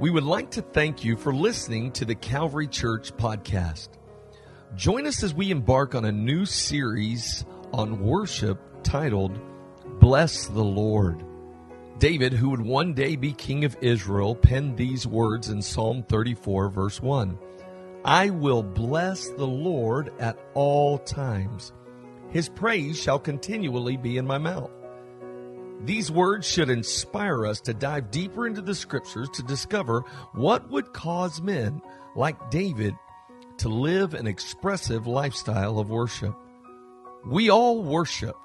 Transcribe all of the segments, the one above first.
We would like to thank you for listening to the Calvary Church podcast. Join us as we embark on a new series on worship titled Bless the Lord. David, who would one day be king of Israel, penned these words in Psalm 34, verse 1. I will bless the Lord at all times. His praise shall continually be in my mouth. These words should inspire us to dive deeper into the scriptures to discover what would cause men like David to live an expressive lifestyle of worship. We all worship.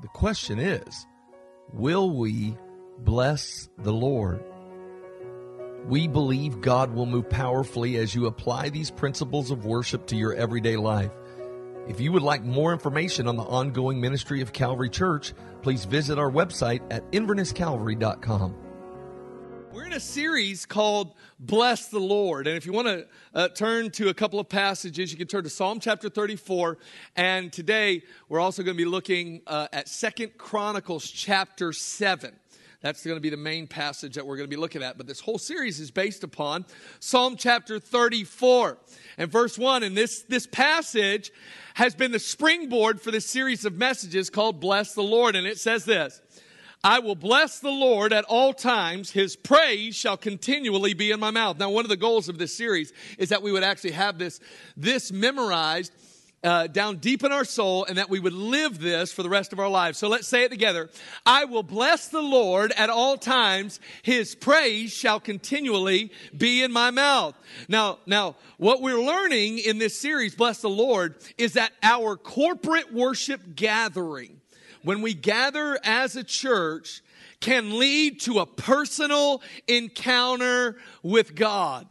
The question is, will we bless the Lord? We believe God will move powerfully as you apply these principles of worship to your everyday life. If you would like more information on the ongoing ministry of Calvary Church, please visit our website at invernesscalvary.com. We're in a series called Bless the Lord. And if you want to uh, turn to a couple of passages, you can turn to Psalm chapter 34. And today we're also going to be looking uh, at Second Chronicles chapter 7. That's going to be the main passage that we're going to be looking at. But this whole series is based upon Psalm chapter 34 and verse 1. And this, this passage has been the springboard for this series of messages called Bless the Lord. And it says this I will bless the Lord at all times. His praise shall continually be in my mouth. Now, one of the goals of this series is that we would actually have this, this memorized uh, down deep in our soul and that we would live this for the rest of our lives. So let's say it together. I will bless the Lord at all times. His praise shall continually be in my mouth. Now, now, what we're learning in this series, Bless the Lord, is that our corporate worship gathering, when we gather as a church, can lead to a personal encounter with God.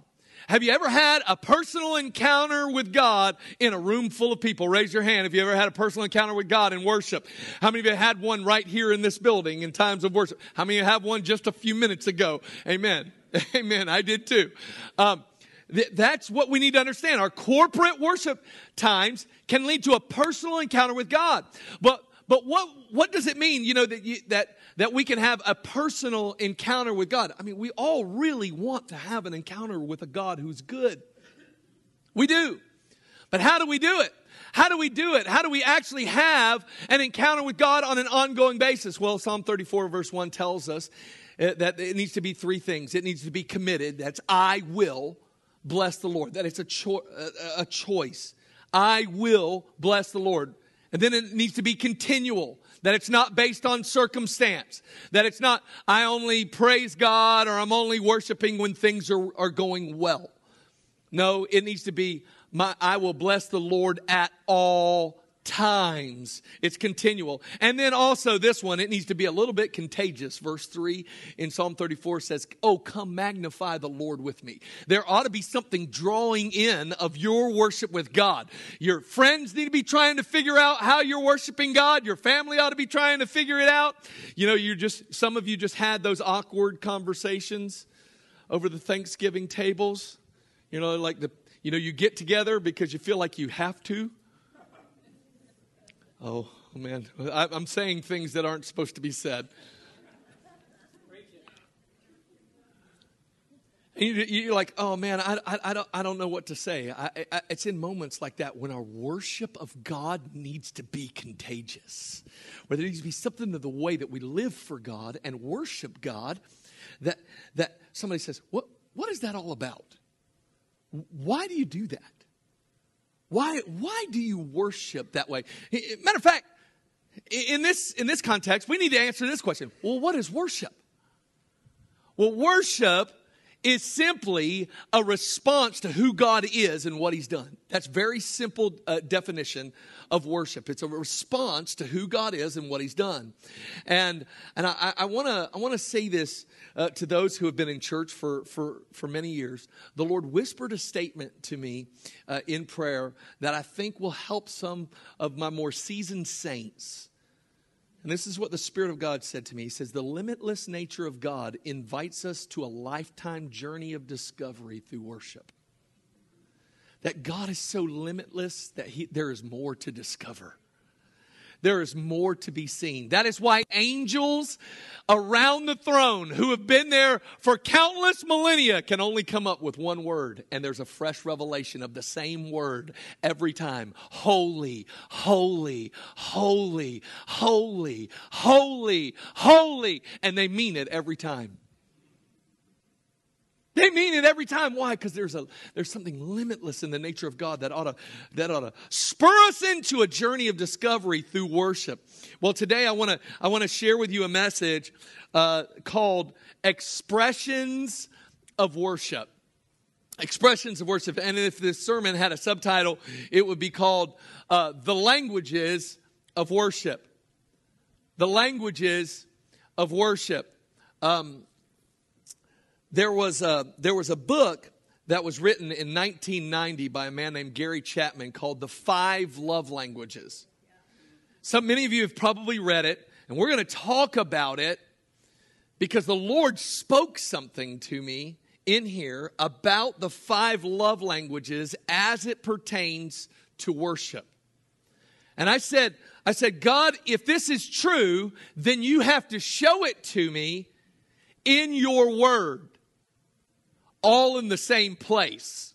Have you ever had a personal encounter with God in a room full of people? Raise your hand if you ever had a personal encounter with God in worship. How many of you had one right here in this building in times of worship? How many of you have one just a few minutes ago? Amen. Amen. I did too. Um, th- that's what we need to understand. Our corporate worship times can lead to a personal encounter with God. But but what what does it mean? You know that you, that that we can have a personal encounter with God. I mean, we all really want to have an encounter with a God who's good. We do. But how do we do it? How do we do it? How do we actually have an encounter with God on an ongoing basis? Well, Psalm 34, verse 1 tells us uh, that it needs to be three things. It needs to be committed. That's I will bless the Lord. That it's a, cho- a choice. I will bless the Lord. And then it needs to be continual that it's not based on circumstance, that it's not, I only praise God or I'm only worshiping when things are, are going well. No, it needs to be, my, I will bless the Lord at all times. It's continual. And then also this one, it needs to be a little bit contagious. Verse 3 in Psalm 34 says, Oh, come magnify the Lord with me. There ought to be something drawing in of your worship with God. Your friends need to be trying to figure out how you're worshiping God. Your family ought to be trying to figure it out. You know, you're just, some of you just had those awkward conversations over the Thanksgiving tables. You know, like the, you know, you get together because you feel like you have to Oh, man. I'm saying things that aren't supposed to be said. you're like, oh man, I, I, I, don't, I don't know what to say. I, I, it's in moments like that when our worship of God needs to be contagious, where there needs to be something to the way that we live for God and worship God that, that somebody says, what, what is that all about? Why do you do that? Why, why do you worship that way? Matter of fact, in this, in this context, we need to answer this question. Well, what is worship? Well, worship is simply a response to who God is and what He's done. That's very simple uh, definition of worship. It's a response to who God is and what He's done. And and I, want to I want to say this uh, to those who have been in church for for for many years. The Lord whispered a statement to me uh, in prayer that I think will help some of my more seasoned saints and this is what the Spirit of God said to me. He says, The limitless nature of God invites us to a lifetime journey of discovery through worship. That God is so limitless that he, there is more to discover. There is more to be seen. That is why angels around the throne who have been there for countless millennia can only come up with one word, and there's a fresh revelation of the same word every time Holy, holy, holy, holy, holy, holy. And they mean it every time. They mean it every time. Why? Because there's a there's something limitless in the nature of God that ought to that ought to spur us into a journey of discovery through worship. Well, today I want to I want to share with you a message uh, called "Expressions of Worship." Expressions of worship, and if this sermon had a subtitle, it would be called uh, "The Languages of Worship." The languages of worship. Um, there was a, there was a book that was written in 1990 by a man named Gary Chapman called The Five Love Languages. So many of you have probably read it, and we're going to talk about it because the Lord spoke something to me in here about the five love languages as it pertains to worship. And I said, I said, God, if this is true, then you have to show it to me in your word all in the same place.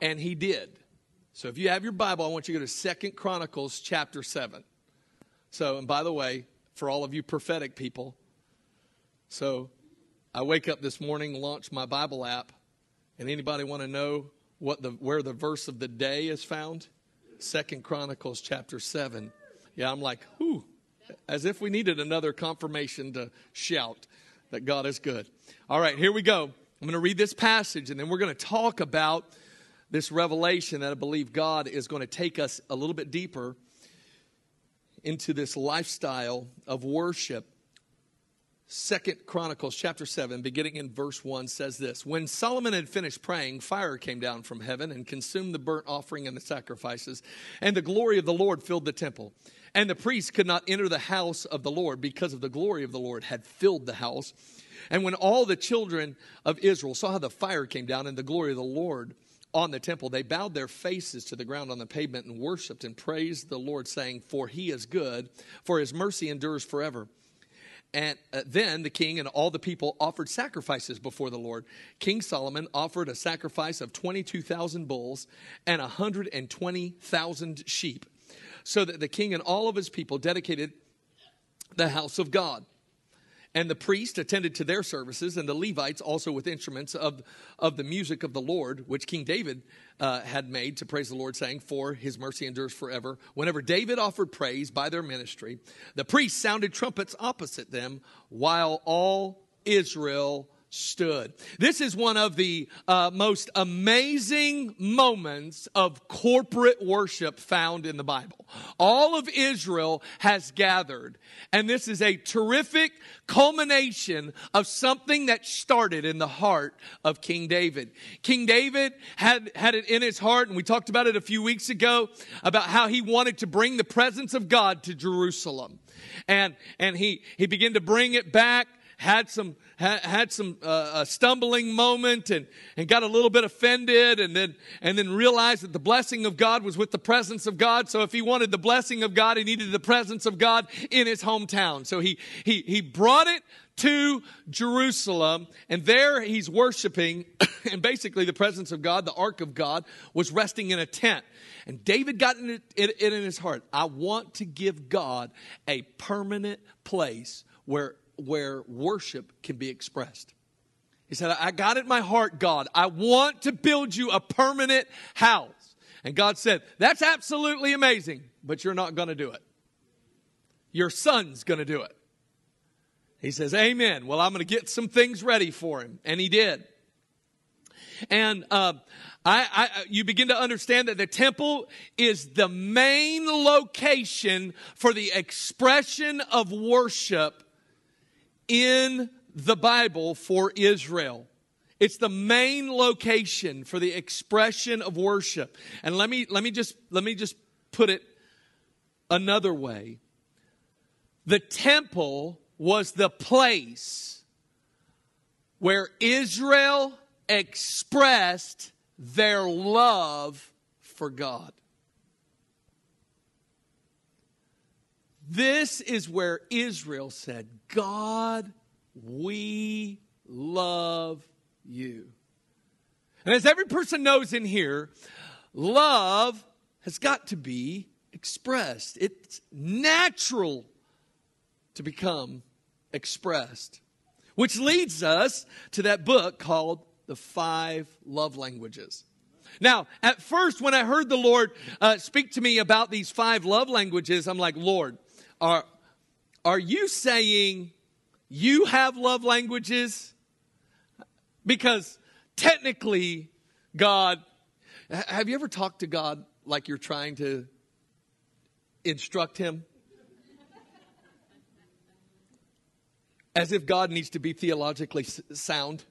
And he did. So if you have your Bible, I want you to go to Second Chronicles chapter 7. So, and by the way, for all of you prophetic people, so I wake up this morning, launch my Bible app, and anybody want to know what the where the verse of the day is found? Second Chronicles chapter 7. Yeah, I'm like, whew, as if we needed another confirmation to shout that God is good. All right, here we go. I'm going to read this passage and then we're going to talk about this revelation that I believe God is going to take us a little bit deeper into this lifestyle of worship. Second Chronicles chapter 7, beginning in verse 1, says this When Solomon had finished praying, fire came down from heaven and consumed the burnt offering and the sacrifices, and the glory of the Lord filled the temple. And the priests could not enter the house of the Lord because of the glory of the Lord had filled the house. And when all the children of Israel saw how the fire came down and the glory of the Lord on the temple, they bowed their faces to the ground on the pavement and worshiped and praised the Lord, saying, For he is good, for his mercy endures forever. And uh, then the king and all the people offered sacrifices before the Lord. King Solomon offered a sacrifice of 22,000 bulls and 120,000 sheep, so that the king and all of his people dedicated the house of God. And the priest attended to their services, and the Levites also with instruments of, of the music of the Lord, which King David uh, had made to praise the Lord, saying, For his mercy endures forever. Whenever David offered praise by their ministry, the priests sounded trumpets opposite them, while all Israel stood. This is one of the uh, most amazing moments of corporate worship found in the Bible. All of Israel has gathered, and this is a terrific culmination of something that started in the heart of King David. King David had, had it in his heart, and we talked about it a few weeks ago about how he wanted to bring the presence of God to Jerusalem. And, and he, he began to bring it back had some had, some uh, a stumbling moment and and got a little bit offended and then and then realized that the blessing of God was with the presence of God. So if he wanted the blessing of God he needed the presence of God in his hometown. So he he he brought it to Jerusalem and there he's worshiping and basically the presence of God the ark of God was resting in a tent. And David got it in, in his heart. I want to give God a permanent place where where worship can be expressed. He said, I got it in my heart, God. I want to build you a permanent house. And God said, That's absolutely amazing, but you're not going to do it. Your son's going to do it. He says, Amen. Well, I'm going to get some things ready for him. And he did. And uh, I, I, you begin to understand that the temple is the main location for the expression of worship in the Bible for Israel. It's the main location for the expression of worship. And let me, let me just, let me just put it another way. The temple was the place where Israel expressed their love for God. This is where Israel said, God, we love you. And as every person knows in here, love has got to be expressed. It's natural to become expressed. Which leads us to that book called The Five Love Languages. Now, at first, when I heard the Lord uh, speak to me about these five love languages, I'm like, Lord, are, are you saying you have love languages? Because technically, God, have you ever talked to God like you're trying to instruct Him? As if God needs to be theologically sound.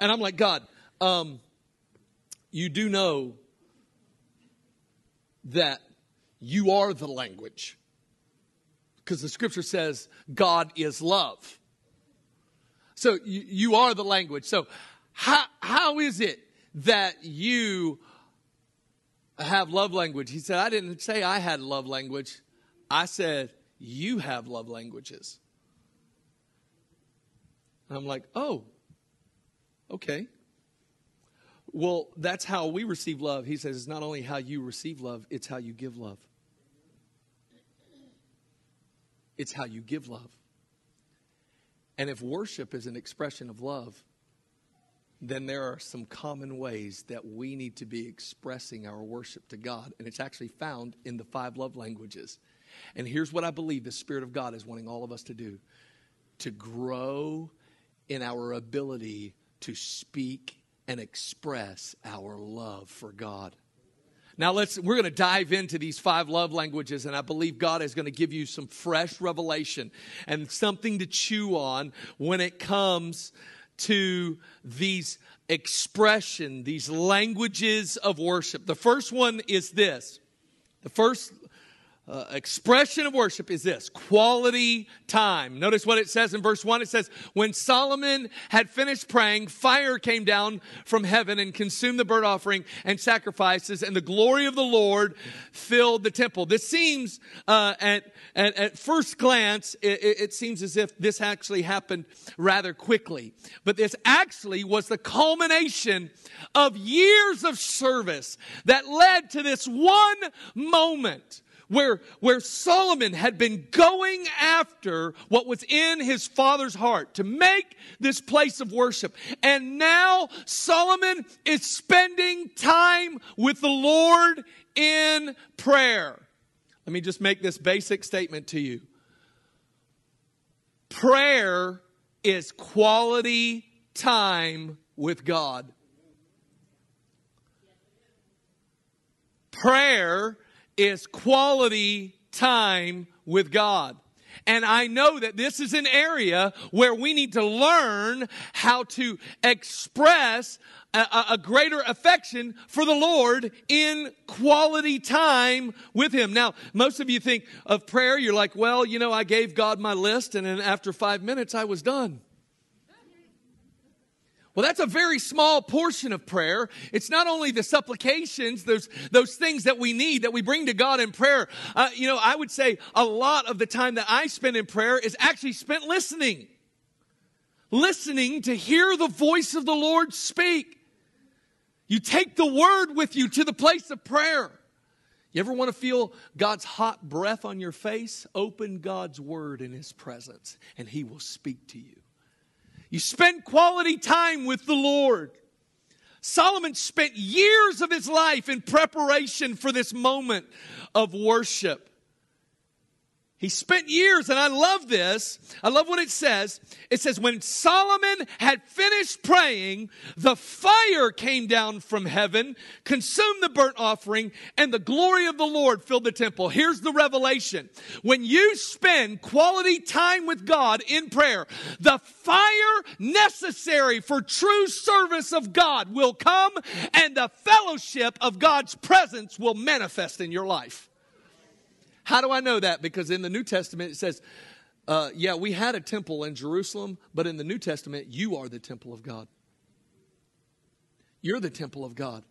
And I'm like, God, um, you do know that you are the language. Because the scripture says God is love. So you, you are the language. So how, how is it that you have love language? He said, I didn't say I had love language. I said, you have love languages. And I'm like, oh, okay. Well, that's how we receive love. He says it's not only how you receive love, it's how you give love. It's how you give love. And if worship is an expression of love, then there are some common ways that we need to be expressing our worship to God. And it's actually found in the five love languages. And here's what I believe the Spirit of God is wanting all of us to do to grow in our ability to speak and express our love for God. Now let's we're going to dive into these five love languages and I believe God is going to give you some fresh revelation and something to chew on when it comes to these expression, these languages of worship. The first one is this. The first uh, expression of worship is this quality time. Notice what it says in verse 1. It says, When Solomon had finished praying, fire came down from heaven and consumed the burnt offering and sacrifices, and the glory of the Lord filled the temple. This seems, uh, at, at, at, first glance, it, it seems as if this actually happened rather quickly. But this actually was the culmination of years of service that led to this one moment where, where Solomon had been going after what was in his father's heart to make this place of worship. And now Solomon is spending time with the Lord in prayer. Let me just make this basic statement to you. Prayer is quality time with God. Prayer is quality time with God. And I know that this is an area where we need to learn how to express a, a, greater affection for the Lord in quality time with Him. Now, most of you think of prayer, you're like, well, you know, I gave God my list, and then after five minutes, I was done. Well, that's a very small portion of prayer. It's not only the supplications, those, those things that we need that we bring to God in prayer. Uh, you know, I would say a lot of the time that I spend in prayer is actually spent listening. Listening to hear the voice of the Lord speak. You take the word with you to the place of prayer. You ever want to feel God's hot breath on your face? Open God's word in his presence and he will speak to you. You spend quality time with the Lord. Solomon spent years of his life in preparation for this moment of worship. He spent years, and I love this. I love what it says. It says, When Solomon had finished praying, the fire came down from heaven, consumed the burnt offering, and the glory of the Lord filled the temple. Here's the revelation. When you spend quality time with God in prayer, the fire necessary for true service of God will come, and the fellowship of God's presence will manifest in your life. How do I know that? Because in the New Testament it says, uh, yeah, we had a temple in Jerusalem, but in the New Testament, you are the temple of God. You're the temple of God.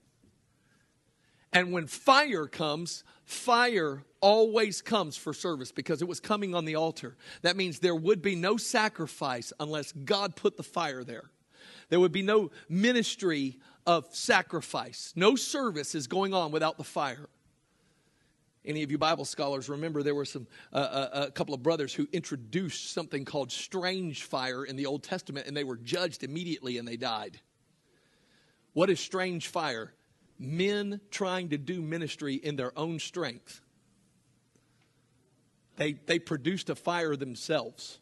And when fire comes, fire always comes for service because it was coming on the altar. That means there would be no sacrifice unless God put the fire there. There would be no ministry of sacrifice. No service is going on without the fire. Any of you Bible scholars remember there were some uh, uh, a couple of brothers who introduced something called strange fire in the Old Testament, and they were judged immediately and they died. What is strange fire? Men trying to do ministry in their own strength. They they produced a fire themselves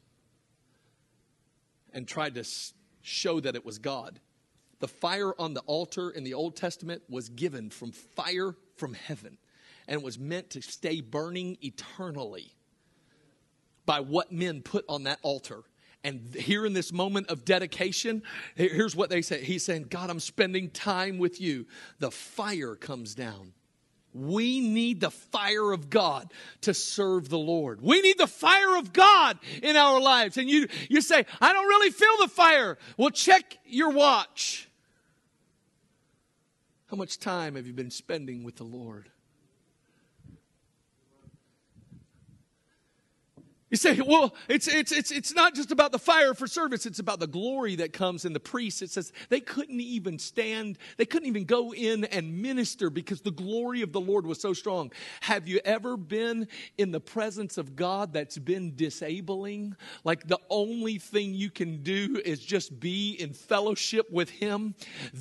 and tried to show that it was God. The fire on the altar in the Old Testament was given from fire from heaven and was meant to stay burning eternally by what men put on that altar. And here in this moment of dedication, here's what they say. He's saying, God, I'm spending time with you. The fire comes down. We need the fire of God to serve the Lord. We need the fire of God in our lives. And you, you say, I don't really feel the fire. Well, check your watch. How much time have you been spending with the Lord? You say, well, it's, it's, it's, it's not just about the fire for service, it's about the glory that comes in the priests. It says they couldn't even stand, they couldn't even go in and minister because the glory of the Lord was so strong. Have you ever been in the presence of God that's been disabling? Like the only thing you can do is just be in fellowship with Him?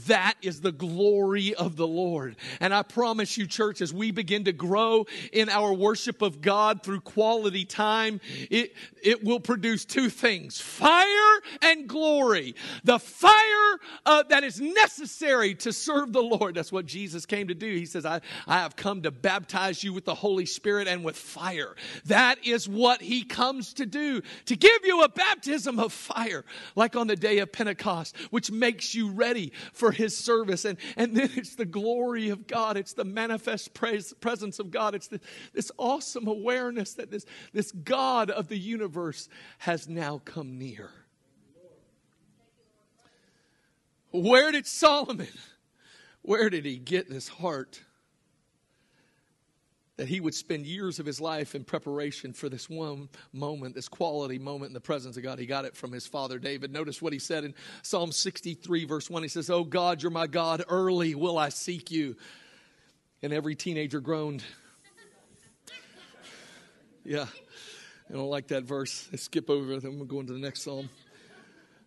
That is the glory of the Lord. And I promise you, church, as we begin to grow in our worship of God through quality time, it, it will produce two things fire and glory. The fire uh, that is necessary to serve the Lord. That's what Jesus came to do. He says, I, I have come to baptize you with the Holy Spirit and with fire. That is what he comes to do, to give you a baptism of fire, like on the day of Pentecost, which makes you ready for his service. And, and then it's the glory of God, it's the manifest praise, presence of God, it's the, this awesome awareness that this, this God of the universe has now come near. Where did Solomon, where did he get this heart? That he would spend years of his life in preparation for this one moment, this quality moment in the presence of God. He got it from his father David. Notice what he said in Psalm 63, verse 1. He says, Oh God, you're my God. Early will I seek you. And every teenager groaned. Yeah. I don't like that verse. I skip over it. I'm going to go into the next psalm.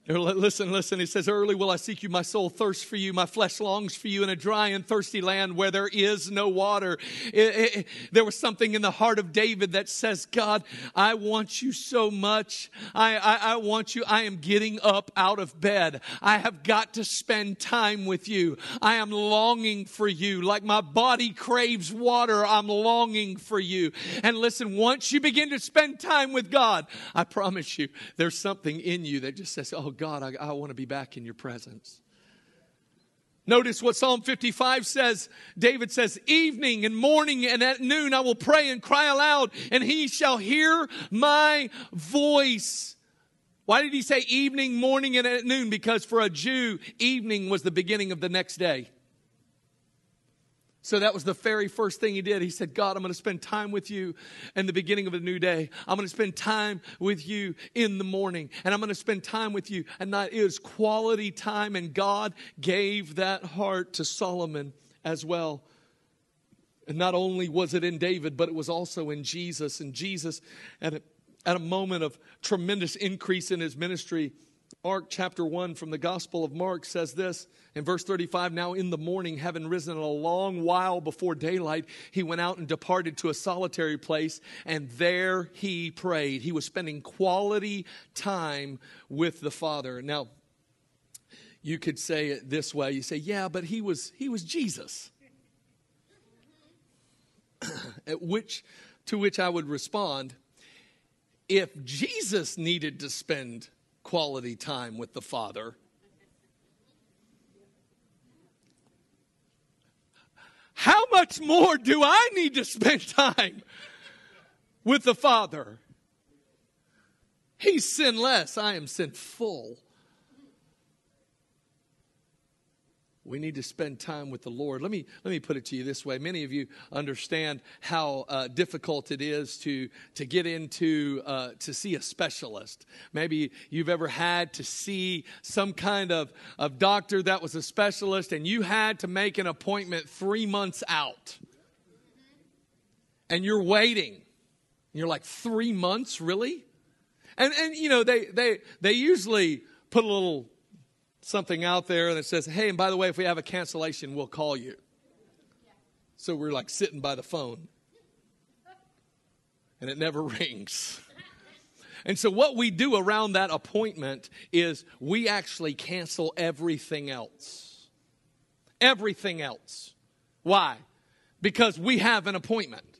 Listen, listen. He says, Early will I seek you. My soul thirsts for you. My flesh longs for you in a dry and thirsty land where there is no water. It, it, there was something in the heart of David that says, God, I want you so much. I, I, I want you. I am getting up out of bed. I have got to spend time with you. I am longing for you. Like my body craves water, I'm longing for you. And listen, once you begin to spend time with God, I promise you, there's something in you that just says, Oh, God, I, I want to be back in your presence. Notice what Psalm 55 says. David says, Evening and morning and at noon I will pray and cry aloud, and he shall hear my voice. Why did he say evening, morning, and at noon? Because for a Jew, evening was the beginning of the next day. So that was the very first thing he did. He said, God, I'm going to spend time with you in the beginning of a new day. I'm going to spend time with you in the morning. And I'm going to spend time with you at night. It was quality time. And God gave that heart to Solomon as well. And not only was it in David, but it was also in Jesus. And Jesus, at a, at a moment of tremendous increase in his ministry, Mark chapter 1 from the Gospel of Mark says this in verse 35 Now in the morning, having risen a long while before daylight, he went out and departed to a solitary place, and there he prayed. He was spending quality time with the Father. Now, you could say it this way you say, Yeah, but he was, he was Jesus. At which, to which I would respond, if Jesus needed to spend quality time with the Father. How much more do I need to spend time with the Father? He's sinless, I am sinful. We need to spend time with the Lord. Let me let me put it to you this way. Many of you understand how uh, difficult it is to to get into uh, to see a specialist. Maybe you've ever had to see some kind of of doctor that was a specialist, and you had to make an appointment three months out, and you're waiting. You're like three months, really? And and you know they they they usually put a little something out there that says, hey, and by the way, if we have a cancellation, we'll call you. So we're like sitting by the phone, and it never rings. And so, what we do around that appointment is we actually cancel everything else. Everything else. Why? Because we have an appointment.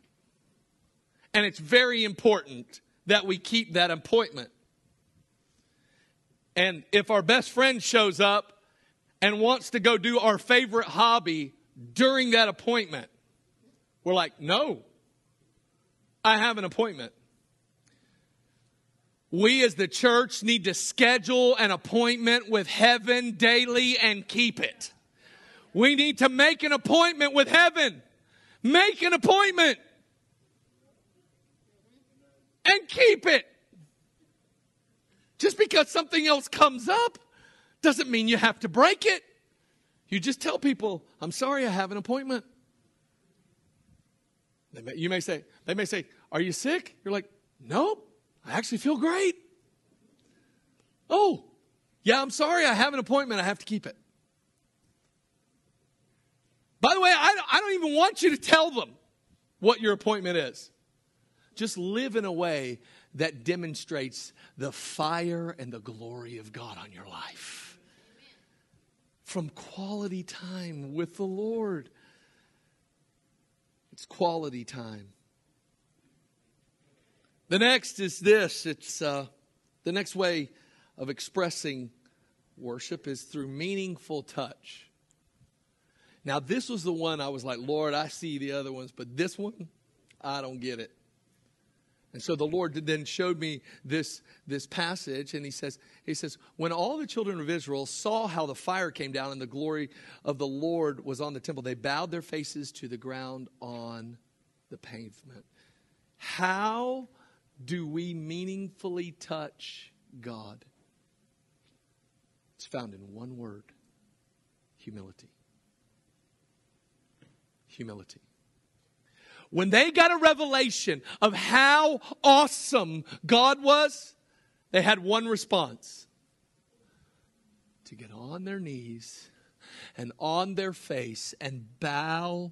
And it's very important that we keep that appointment. And if our best friend shows up and wants to go do our favorite hobby during that appointment, we're like, no, I have an appointment. We as the church need to schedule an appointment with heaven daily and keep it. We need to make an appointment with heaven. Make an appointment and keep it. Just because something else comes up doesn't mean you have to break it. You just tell people, I'm sorry, I have an appointment. May, you may say, they may say, Are you sick? You're like, Nope, I actually feel great. Oh, yeah, I'm sorry, I have an appointment, I have to keep it. By the way, I, I don't even want you to tell them what your appointment is. Just live in a way that demonstrates the fire and the glory of God on your life. From quality time with the Lord. It's quality time. The next is this it's uh, the next way of expressing worship is through meaningful touch. Now, this was the one I was like, Lord, I see the other ones, but this one, I don't get it. And so the Lord then showed me this, this passage, and he says, he says, When all the children of Israel saw how the fire came down and the glory of the Lord was on the temple, they bowed their faces to the ground on the pavement. How do we meaningfully touch God? It's found in one word humility. Humility when they got a revelation of how awesome God was, they had one response to get on their knees and on their face and bow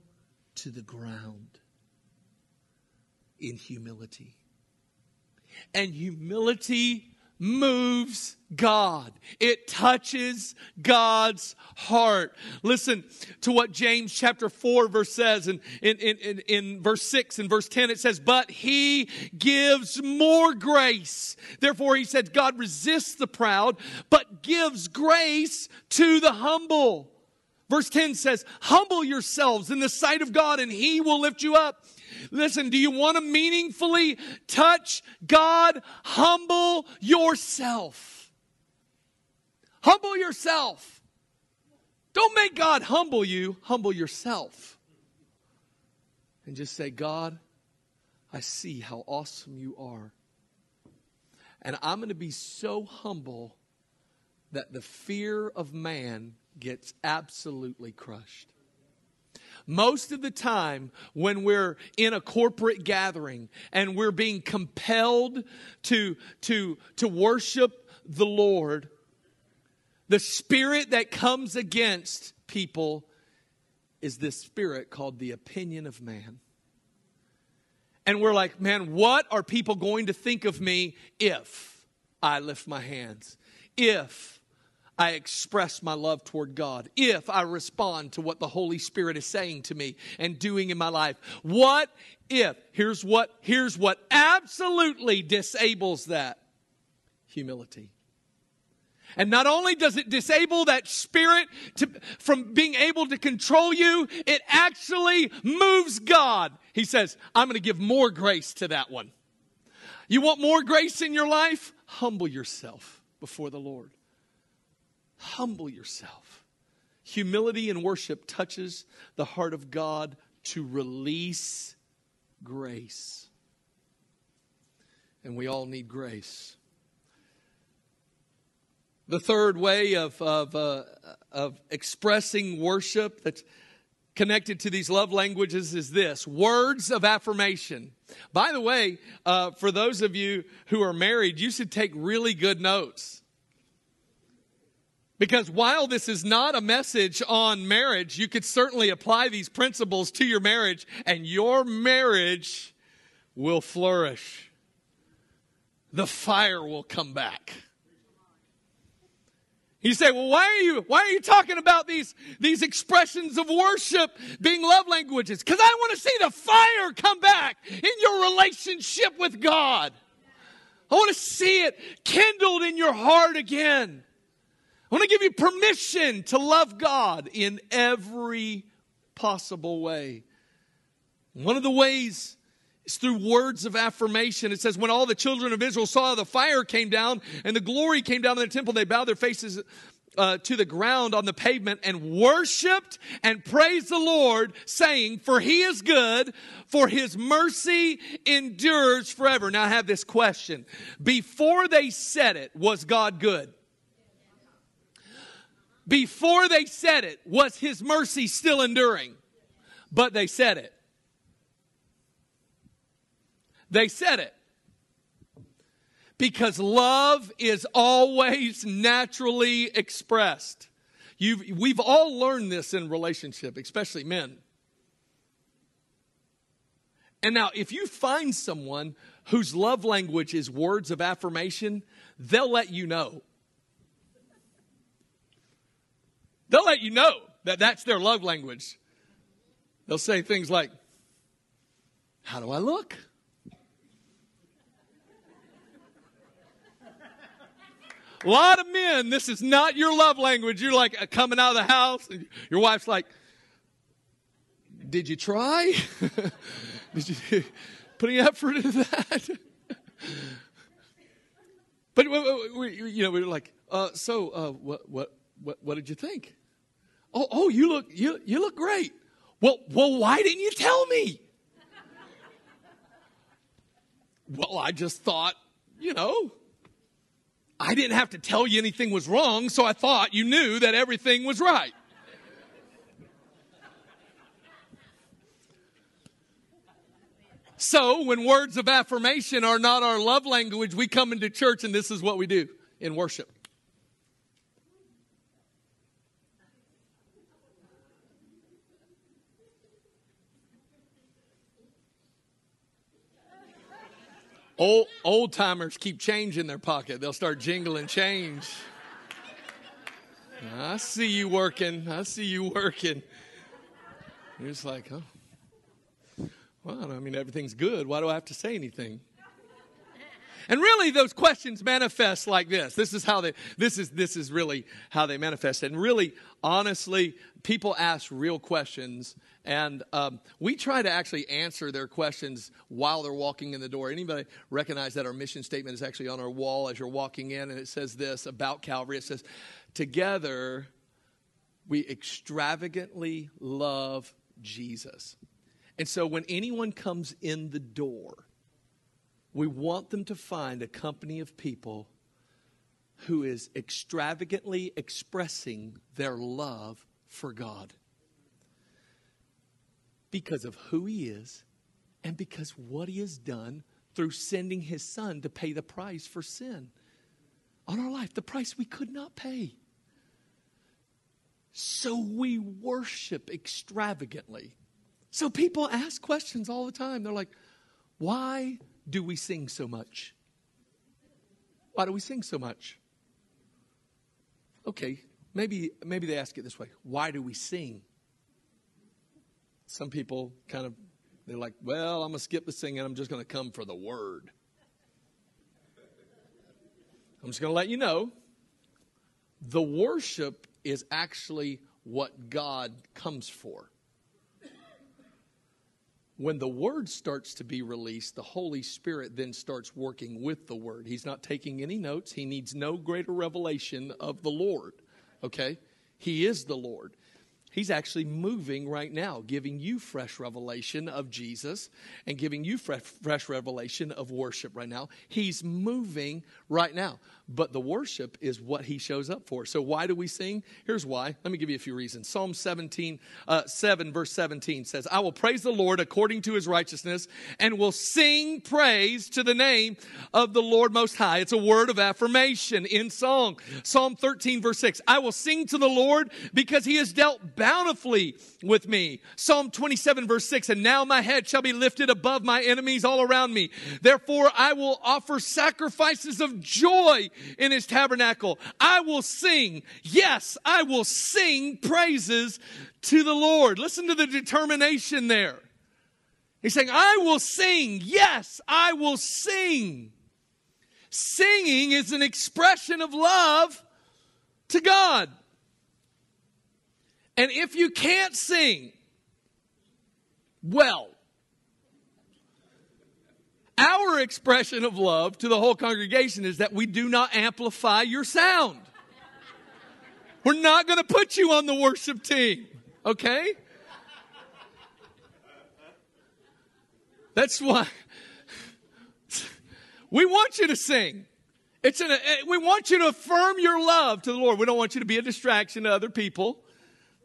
to the ground in humility. And humility moves God. It touches God's heart. Listen to what James chapter 4 verse says and in, in, in, in, verse 6 and verse 10 it says, But he gives more grace. Therefore he said, God resists the proud, but gives grace to the humble. Verse 10 says, Humble yourselves in the sight of God and he will lift you up. Listen, do you want to meaningfully touch God? Humble yourself. Humble yourself. Don't make God humble you, humble yourself. And just say, God, I see how awesome you are. And I'm going to be so humble that the fear of man gets absolutely crushed. Most of the time, when we're in a corporate gathering and we're being compelled to, to, to worship the Lord, the spirit that comes against people is this spirit called the opinion of man. And we're like, man, what are people going to think of me if I lift my hands? If I express my love toward God, if I respond to what the Holy Spirit is saying to me and doing in my life. What if? Here's what, here's what absolutely disables that humility. And not only does it disable that spirit to, from being able to control you, it actually moves God. He says, I'm going to give more grace to that one. You want more grace in your life? Humble yourself before the Lord. Humble yourself. Humility and worship touches the heart of God to release grace. And we all need grace. The third way of, of, uh, of expressing worship that's connected to these love languages is this words of affirmation. By the way, uh, for those of you who are married, you should take really good notes. Because while this is not a message on marriage, you could certainly apply these principles to your marriage, and your marriage will flourish. The fire will come back. You say, well, why are you, why are you talking about these, these expressions of worship being love languages? Because I want to see the fire come back in your relationship with God. I want to see it kindled in your heart again. I want to give you permission to love God in every possible way. One of the ways is through words of affirmation. It says, when all the children of Israel saw the fire came down and the glory came down in the temple, they bowed their faces uh, to the ground on the pavement and worshiped and praised the Lord, saying, For he is good, for his mercy endures forever. Now I have this question. Before they said it, was God good? Before they said it, was his mercy still enduring? But they said it. They said it. Because love is always naturally expressed. You've, we've all learned this in relationship, especially men. And now, if you find someone whose love language is words of affirmation, they'll let you know. They'll let you know that that's their love language. They'll say things like, How do I look? A lot of men, this is not your love language. You're like uh, coming out of the house, and your wife's like, Did you try? Did you put any effort into that? but you know, we're like, uh, so uh, what, what, what, what did you think? Oh, oh, you look, you, you look great. Well, well, why didn't you tell me? well, I just thought, you know, I didn't have to tell you anything was wrong, so I thought you knew that everything was right. So, when words of affirmation are not our love language, we come into church and this is what we do in worship. Old, old timers keep change in their pocket. They'll start jingling change. I see you working. I see you working. You're just like, oh, well, I mean, everything's good. Why do I have to say anything? And really, those questions manifest like this. This is how they, this is, this is really how they manifest. And really, honestly, people ask real questions and um, we try to actually answer their questions while they're walking in the door. Anybody recognize that our mission statement is actually on our wall as you're walking in? And it says this about Calvary. It says, Together we extravagantly love Jesus. And so when anyone comes in the door, we want them to find a company of people who is extravagantly expressing their love for God because of who he is and because what he has done through sending his son to pay the price for sin on our life, the price we could not pay. So we worship extravagantly. So people ask questions all the time. They're like, why do we sing so much? Why do we sing so much? Okay, maybe maybe they ask it this way. Why do we sing? Some people kind of, they're like, well, I'm going to skip the singing. I'm just going to come for the word. I'm just going to let you know the worship is actually what God comes for. When the word starts to be released, the Holy Spirit then starts working with the word. He's not taking any notes. He needs no greater revelation of the Lord. Okay? He is the Lord. He's actually moving right now, giving you fresh revelation of Jesus and giving you fresh, fresh revelation of worship right now. He's moving right now. But the worship is what he shows up for. So why do we sing? Here's why. Let me give you a few reasons. Psalm 17, uh, 7, verse 17 says, I will praise the Lord according to his righteousness and will sing praise to the name of the Lord Most High. It's a word of affirmation in song. Psalm 13, verse 6, I will sing to the Lord because he has dealt bountifully with me. Psalm 27, verse 6, and now my head shall be lifted above my enemies all around me. Therefore I will offer sacrifices of joy in his tabernacle. I will sing. Yes, I will sing praises to the Lord. Listen to the determination there. He's saying, I will sing. Yes, I will sing. Singing is an expression of love to God. And if you can't sing, well, our expression of love to the whole congregation is that we do not amplify your sound. We're not going to put you on the worship team, okay? That's why we want you to sing. It's an, eh, we want you to affirm your love to the Lord. We don't want you to be a distraction to other people.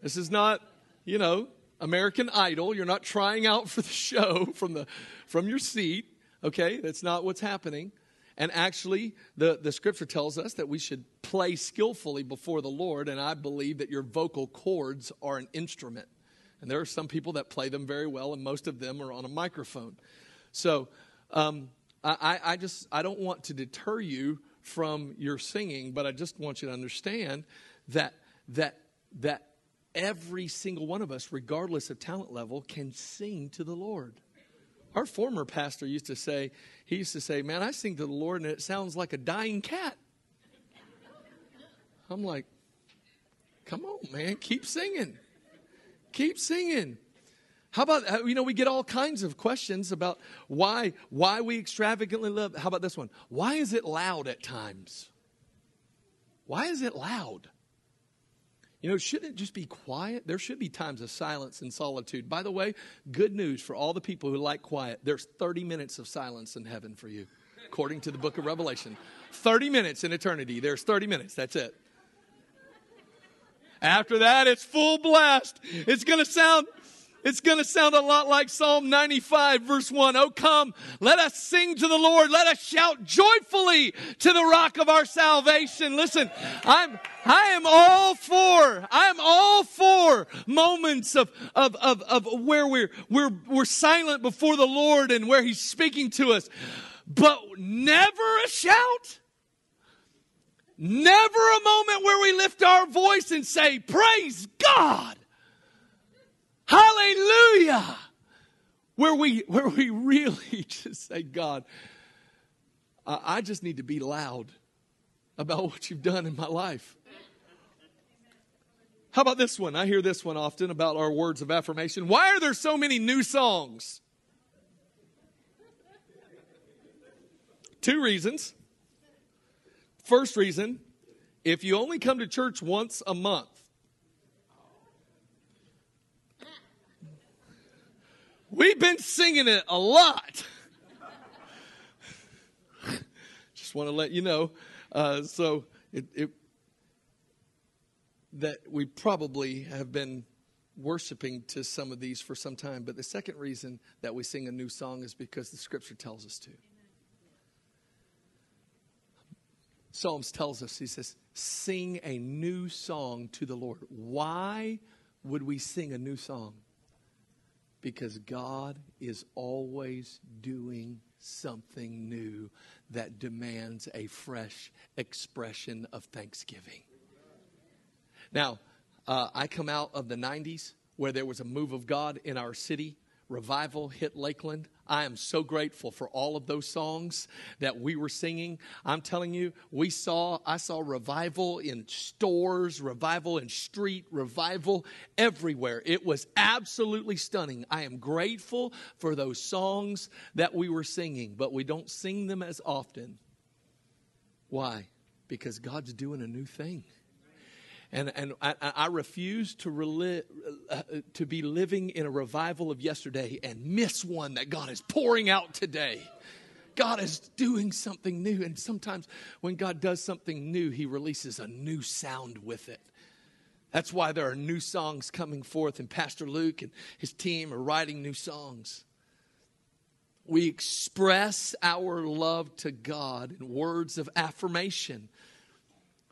This is not, you know, American Idol. You're not trying out for the show from the from your seat. Okay, that's not what's happening. And actually, the, the scripture tells us that we should play skillfully before the Lord, and I believe that your vocal cords are an instrument. And there are some people that play them very well, and most of them are on a microphone. So um, I, I just I don't want to deter you from your singing, but I just want you to understand that that that every single one of us, regardless of talent level, can sing to the Lord. Our former pastor used to say, he used to say, Man, I sing to the Lord and it sounds like a dying cat. I'm like, Come on, man, keep singing. Keep singing. How about uh, you know we get all kinds of questions about why why we extravagantly love. How about this one? Why is it loud at times? Why is it loud? You know, shouldn't it just be quiet? There should be times of silence and solitude. By the way, good news for all the people who like quiet. There's 30 minutes of silence in heaven for you, according to the book of Revelation. 30 minutes in eternity. There's 30 minutes. That's it. After that, it's full blast. It's going to sound it's going to sound a lot like Psalm 95, verse 1. Oh, come, let us sing to the Lord. Let us shout joyfully to the rock of our salvation. Listen, I'm, I am all for, I am all for moments of, of, of, of where we're, we're, we're silent before the Lord and where He's speaking to us. But never a shout. Never a moment where we lift our voice and say, Praise God. Hallelujah. Where we, where we really just say, God, I just need to be loud about what you've done in my life. How about this one? I hear this one often about our words of affirmation. Why are there so many new songs? Two reasons. First reason, if you only come to church once a month, We've been singing it a lot. Just want to let you know. Uh, so it, it, that we probably have been worshiping to some of these for some time. But the second reason that we sing a new song is because the scripture tells us to. Psalms tells us, he says, sing a new song to the Lord. Why would we sing a new song? Because God is always doing something new that demands a fresh expression of thanksgiving. Now, uh, I come out of the 90s where there was a move of God in our city revival hit Lakeland. I am so grateful for all of those songs that we were singing. I'm telling you, we saw, I saw revival in stores, revival in street, revival everywhere. It was absolutely stunning. I am grateful for those songs that we were singing, but we don't sing them as often. Why? Because God's doing a new thing. And, and I, I refuse to, reli- uh, to be living in a revival of yesterday and miss one that God is pouring out today. God is doing something new. And sometimes when God does something new, He releases a new sound with it. That's why there are new songs coming forth, and Pastor Luke and his team are writing new songs. We express our love to God in words of affirmation.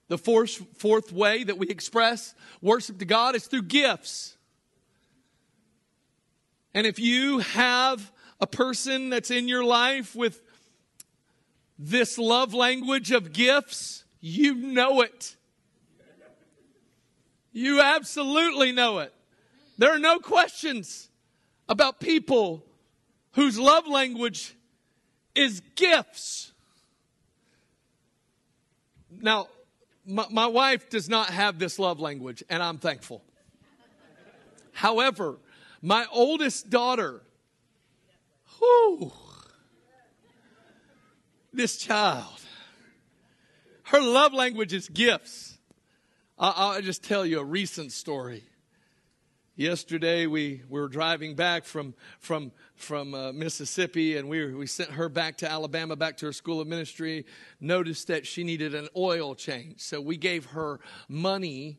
The fourth, fourth way that we express worship to God is through gifts. And if you have a person that's in your life with this love language of gifts, you know it. You absolutely know it. There are no questions about people whose love language is gifts. Now, my, my, wife does not have this love language, and I'm thankful. However, my oldest daughter, whew, this child, her love language is gifts. I'll just tell you a recent story. Yesterday, we, we were driving back from, from, from uh, Mississippi, and we, we sent her back to Alabama, back to her school of ministry. Noticed that she needed an oil change. So we gave her money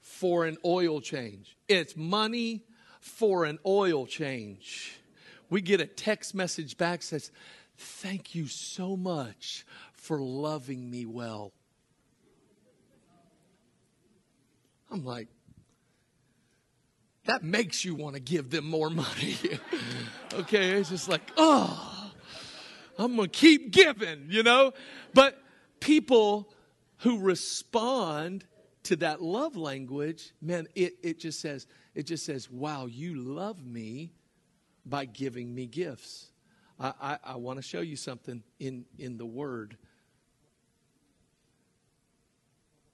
for an oil change. It's money for an oil change. We get a text message back says, Thank you so much for loving me well. I'm like, that makes you want to give them more money. okay, it's just like, oh, I'm going to keep giving, you know? But people who respond to that love language, man, it, it just says, it just says, wow, you love me by giving me gifts. I, I, I want to show you something in, in the Word.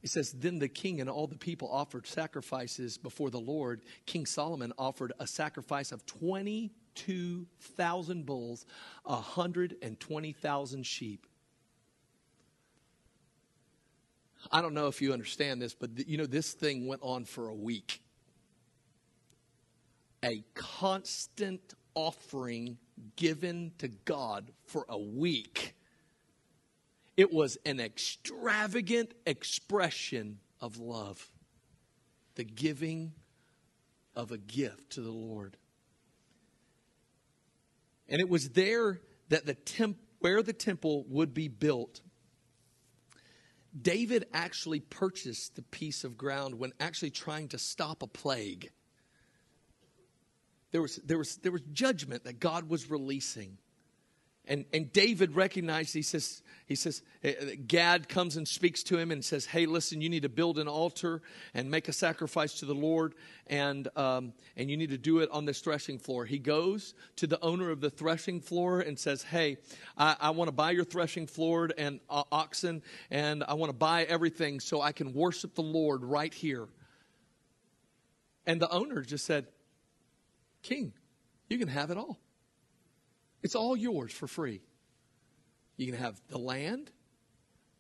It says, Then the king and all the people offered sacrifices before the Lord. King Solomon offered a sacrifice of 22,000 bulls, 120,000 sheep. I don't know if you understand this, but you know, this thing went on for a week. A constant offering given to God for a week. It was an extravagant expression of love, the giving of a gift to the Lord. And it was there that the temp- where the temple would be built. David actually purchased the piece of ground when actually trying to stop a plague. There was, there was, there was judgment that God was releasing. And, and David recognized, he says, he says, eh, Gad comes and speaks to him and says, Hey, listen, you need to build an altar and make a sacrifice to the Lord, and, um, and you need to do it on this threshing floor. He goes to the owner of the threshing floor and says, Hey, I, I want to buy your threshing floor and uh, oxen, and I want to buy everything so I can worship the Lord right here. And the owner just said, King, you can have it all. It's all yours for free. You can have the land,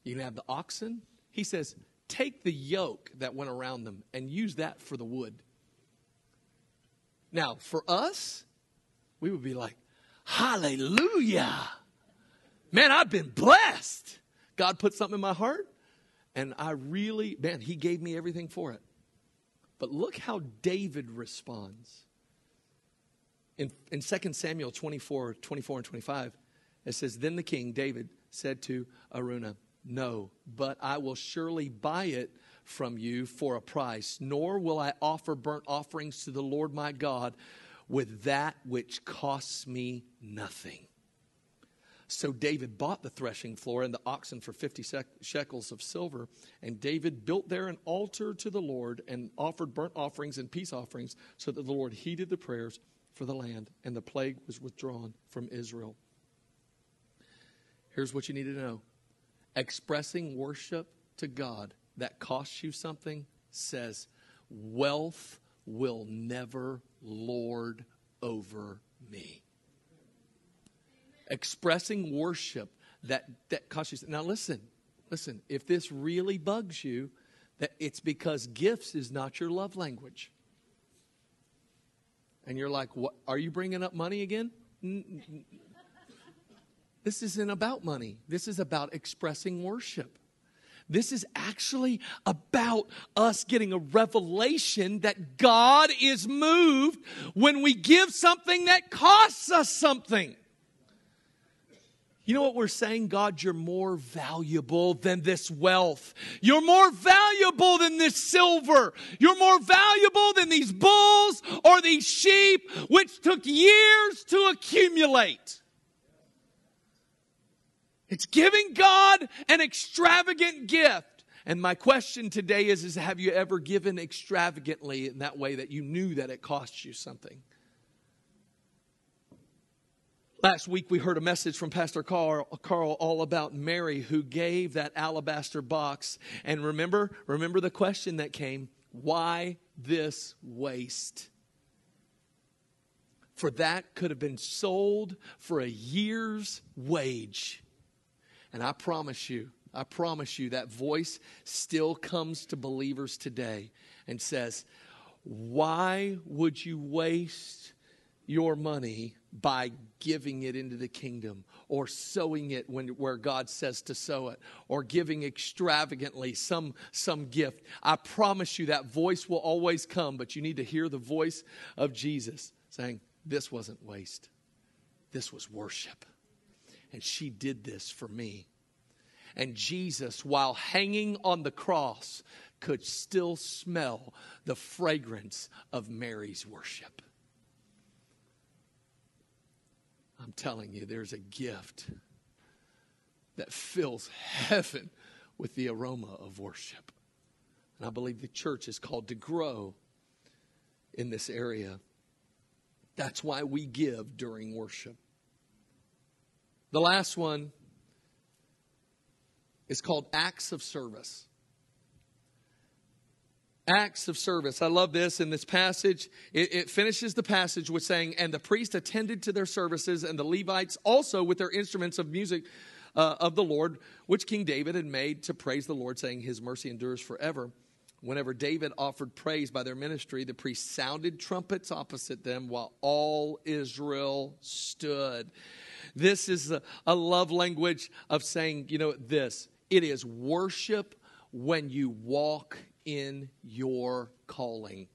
you can have the oxen. He says, take the yoke that went around them and use that for the wood. Now, for us, we would be like, Hallelujah. Man, I've been blessed. God put something in my heart, and I really, man, He gave me everything for it. But look how David responds in, in 2 Samuel 24, 24 and 25, it says, Then the king, David, said to Araunah, No, but I will surely buy it from you for a price, nor will I offer burnt offerings to the Lord my God with that which costs me nothing. So David bought the threshing floor and the oxen for 50 shekels of silver. And David built there an altar to the Lord and offered burnt offerings and peace offerings so that the Lord heeded the prayers for the land, and the plague was withdrawn from Israel. Here's what you need to know expressing worship to God that costs you something says, Wealth will never lord over me. Expressing worship that, that costs you. Now, listen, listen, if this really bugs you, that it's because gifts is not your love language. And you're like, what, are you bringing up money again? This isn't about money. This is about expressing worship. This is actually about us getting a revelation that God is moved when we give something that costs us something. You know what we're saying? God, you're more valuable than this wealth. You're more valuable than this silver. You're more valuable than these bulls or these sheep, which took years to accumulate. It's giving God an extravagant gift. And my question today is, is have you ever given extravagantly in that way that you knew that it cost you something? Last week we heard a message from Pastor Carl, Carl, all about Mary who gave that alabaster box. And remember, remember the question that came, why this waste? For that could have been sold for a year's wage. And I promise you, I promise you that voice still comes to believers today and says, why would you waste your money by giving it into the kingdom or sowing it when, where God says to sow it or giving extravagantly some, some gift. I promise you that voice will always come, but you need to hear the voice of Jesus saying, This wasn't waste, this was worship. And she did this for me. And Jesus, while hanging on the cross, could still smell the fragrance of Mary's worship. I'm telling you, there's a gift that fills heaven with the aroma of worship. And I believe the church is called to grow in this area. That's why we give during worship. The last one is called acts of service acts of service. I love this in this passage. It, it, finishes the passage with saying, And the priest attended to their services, and the Levites also with their instruments of music uh, of the Lord, which King David had made to praise the Lord, saying, His mercy endures forever. Whenever David offered praise by their ministry, the priests sounded trumpets opposite them while all Israel stood. This is a, a love language of saying, you know, this it is worship when you walk in your calling.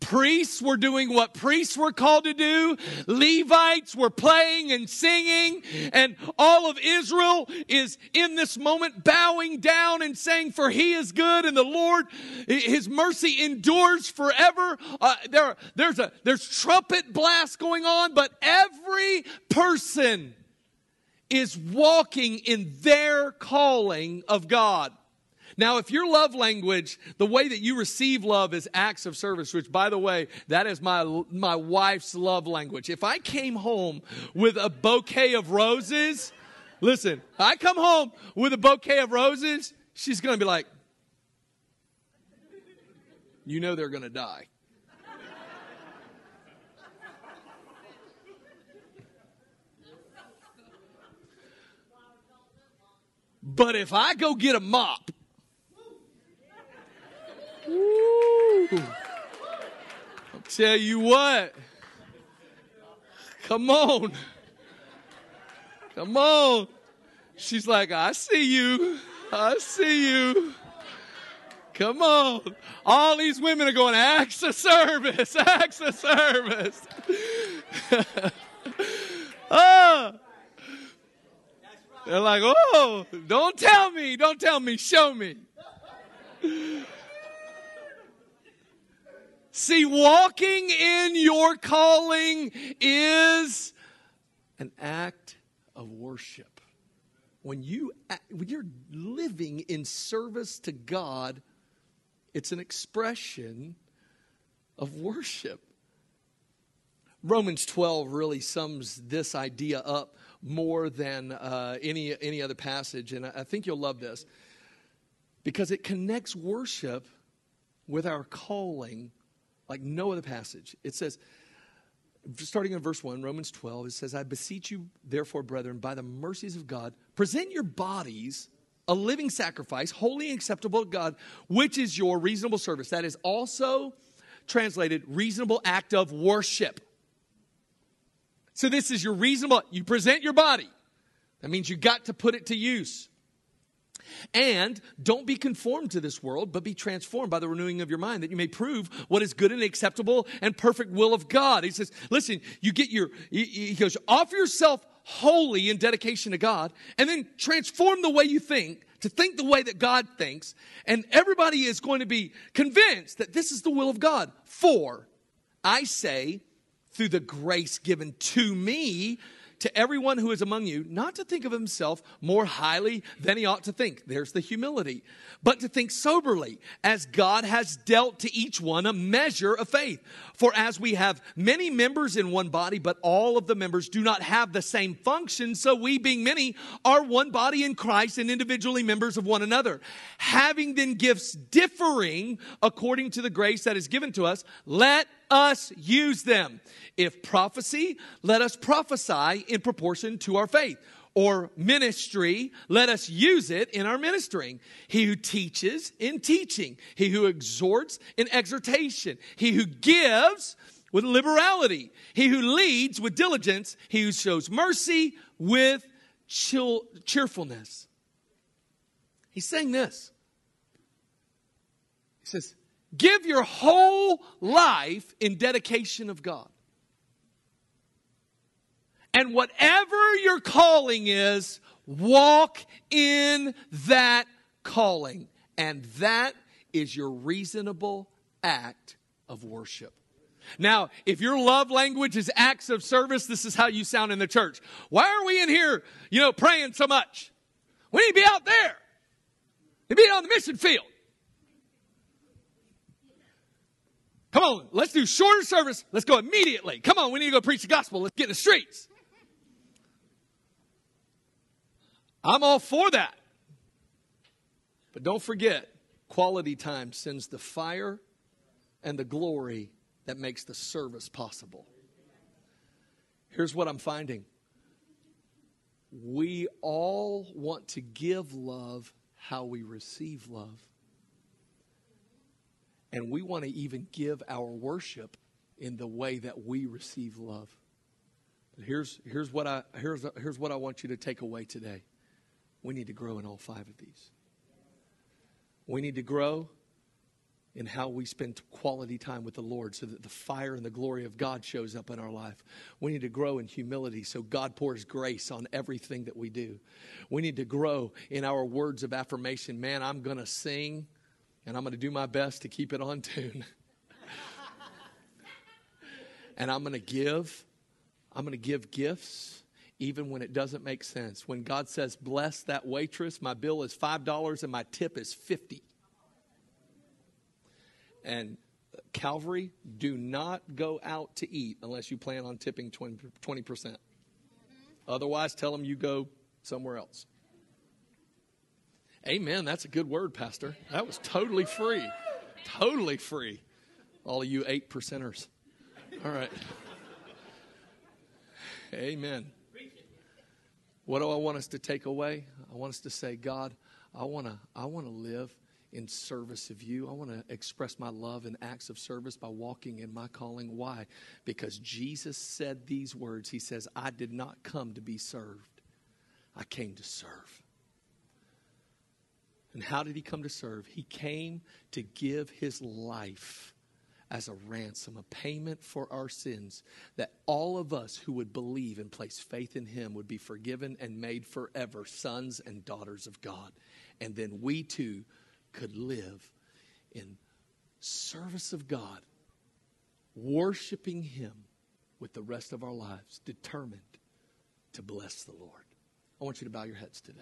Priests were doing what priests were called to do. Levites were playing and singing. And all of Israel is in this moment bowing down and saying, For he is good and the Lord, his mercy endures forever. Uh, there, there's, a, there's trumpet blast going on, but every person is walking in their calling of God. Now, if your love language, the way that you receive love is acts of service, which by the way, that is my, my wife's love language. If I came home with a bouquet of roses, listen, I come home with a bouquet of roses, she's going to be like, you know they're going to die. But if I go get a mop I'll tell you what. Come on. Come on. She's like, I see you. I see you. Come on. All these women are going, acts of service, acts of service. oh. They're like, oh, don't tell me, don't tell me, show me. See, walking in your calling is an act of worship. When, you, when you're living in service to God, it's an expression of worship. Romans 12 really sums this idea up more than uh, any, any other passage, and I think you'll love this because it connects worship with our calling like no other passage. It says, starting in verse 1, Romans 12, it says, I beseech you, therefore, brethren, by the mercies of God, present your bodies a living sacrifice, holy and acceptable to God, which is your reasonable service. That is also translated reasonable act of worship. So this is your reasonable, you present your body. That means you got to put it to use. And don't be conformed to this world, but be transformed by the renewing of your mind, that you may prove what is good and acceptable and perfect will of God. He says, listen, you get your, he goes, offer yourself holy in dedication to God, and then transform the way you think to think the way that God thinks, and everybody is going to be convinced that this is the will of God. For I say, through the grace given to me, to everyone who is among you not to think of himself more highly than he ought to think. There's the humility. But to think soberly, as God has dealt to each one a measure of faith. For as we have many members in one body, but all of the members do not have the same function, so we, being many, are one body in Christ and individually members of one another. Having then gifts differing according to the grace that is given to us, let us use them. If prophecy, let us prophesy in proportion to our faith. Or ministry, let us use it in our ministering. He who teaches in teaching, he who exhorts in exhortation, he who gives with liberality, he who leads with diligence, he who shows mercy with cheerfulness. He's saying this. He says, Give your whole life in dedication of God. And whatever your calling is, walk in that calling. And that is your reasonable act of worship. Now, if your love language is acts of service, this is how you sound in the church. Why are we in here, you know, praying so much? We need to be out there. To be on the mission field. Come on, let's do shorter service. Let's go immediately. Come on, we need to go preach the gospel. Let's get in the streets. I'm all for that. But don't forget, quality time sends the fire and the glory that makes the service possible. Here's what I'm finding we all want to give love how we receive love. And we want to even give our worship in the way that we receive love. But here's, here's, what I, here's, here's what I want you to take away today. We need to grow in all five of these. We need to grow in how we spend quality time with the Lord so that the fire and the glory of God shows up in our life. We need to grow in humility so God pours grace on everything that we do. We need to grow in our words of affirmation. Man, I'm going to sing and I'm going to do my best to keep it on tune. and I'm going to give. I'm going to give gifts even when it doesn't make sense. When God says, bless that waitress, my bill is $5 and my tip is 50 And Calvary, do not go out to eat unless you plan on tipping 20, percent mm-hmm. Otherwise, tell them you go somewhere else. Amen. That's a good word, Pastor. That was totally free. Totally free. All of you eight percenters. All right. Amen. What do I want us to take away? I want us to say, God, I want to I want to live in service of you. I want to express my love in acts of service by walking in my calling. Why? Because Jesus said these words. He says, I did not come to be served. I came to serve. And how did he come to serve? He came to give his life as a ransom, a payment for our sins, that all of us who would believe and place faith in him would be forgiven and made forever sons and daughters of God. And then we too could live in service of God, worshiping him with the rest of our lives, determined to bless the Lord. I want you to bow your heads today.